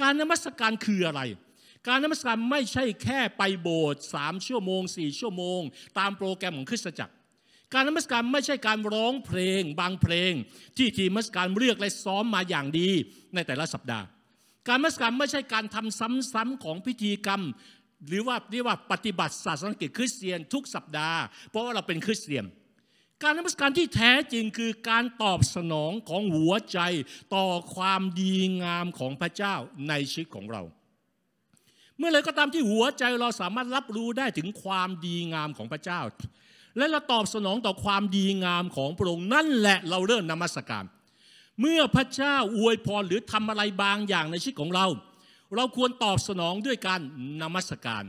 การนมัสการคืออะไร การนมัสการไม่ใช่แค่ไปโบสถ์สามชั่วโมงสี่ชั่วโมง ตามโปรแกรมของคริสตจักร การนมัสการไม่ใช่การร้องเพลง บางเพลง ที่ทีมนมัสการเลือกและซ้อมมาอย่างดีในแต่ละสัปดาห์ การนมัสการไม่ใช่การทำซ้ำๆของพิธีกรรม หรือว่าเรียกว่าปฏิบัติศาสนกิจคริสเตียนทุกสัปดาห์ เพราะว่าเราเป็นคริสเตียน การนมัสการที่แท้จริงคือการตอบสนองของหัวใจต่อความดีงามของพระเจ้าในชีวิตของเรา เมื่อไรก็ตามที่หัวใจเราสามารถรับรู้ได้ถึงความดีงามของพระเจ้า และเราตอบสนองต่อความดีงามของพระองค์นั่นแหละเราเริ่มนมัสการ เมื่อพระเจ้าอวยพรหรือทำอะไรบางอย่างในชีวิตของเรา เราควรตอบสนองด้วยการนมัสการ